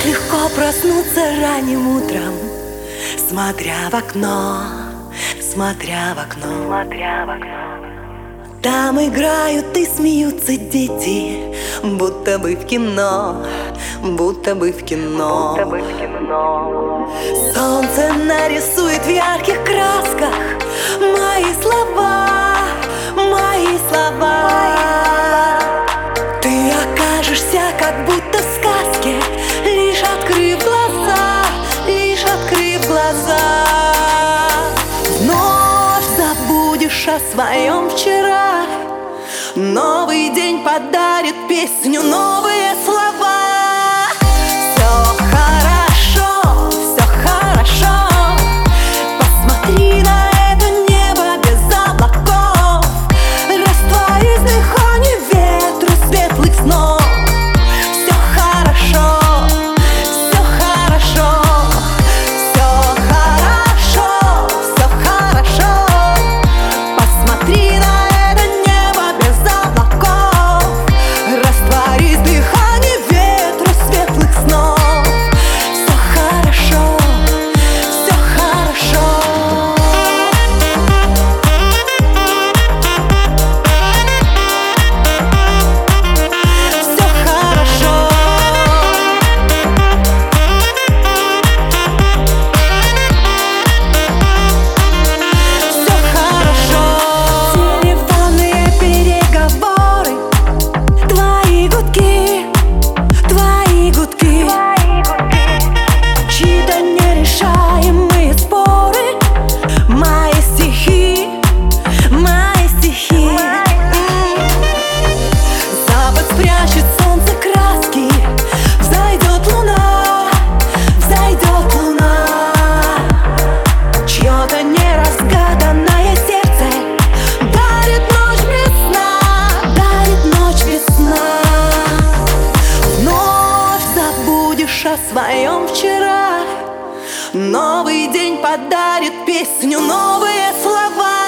Так легко проснуться ранним утром, смотря в окно, смотря в окно, смотря в окно. Там играют и смеются дети, будто бы в кино, будто бы в кино. Будто бы в кино. Солнце нарисует в ярких красках мои слова, мои слова. Ты окажешься как будто о своем вчера. Новый день подарит песню, новые слова узнаем вчера. Новый день подарит песню новые слова.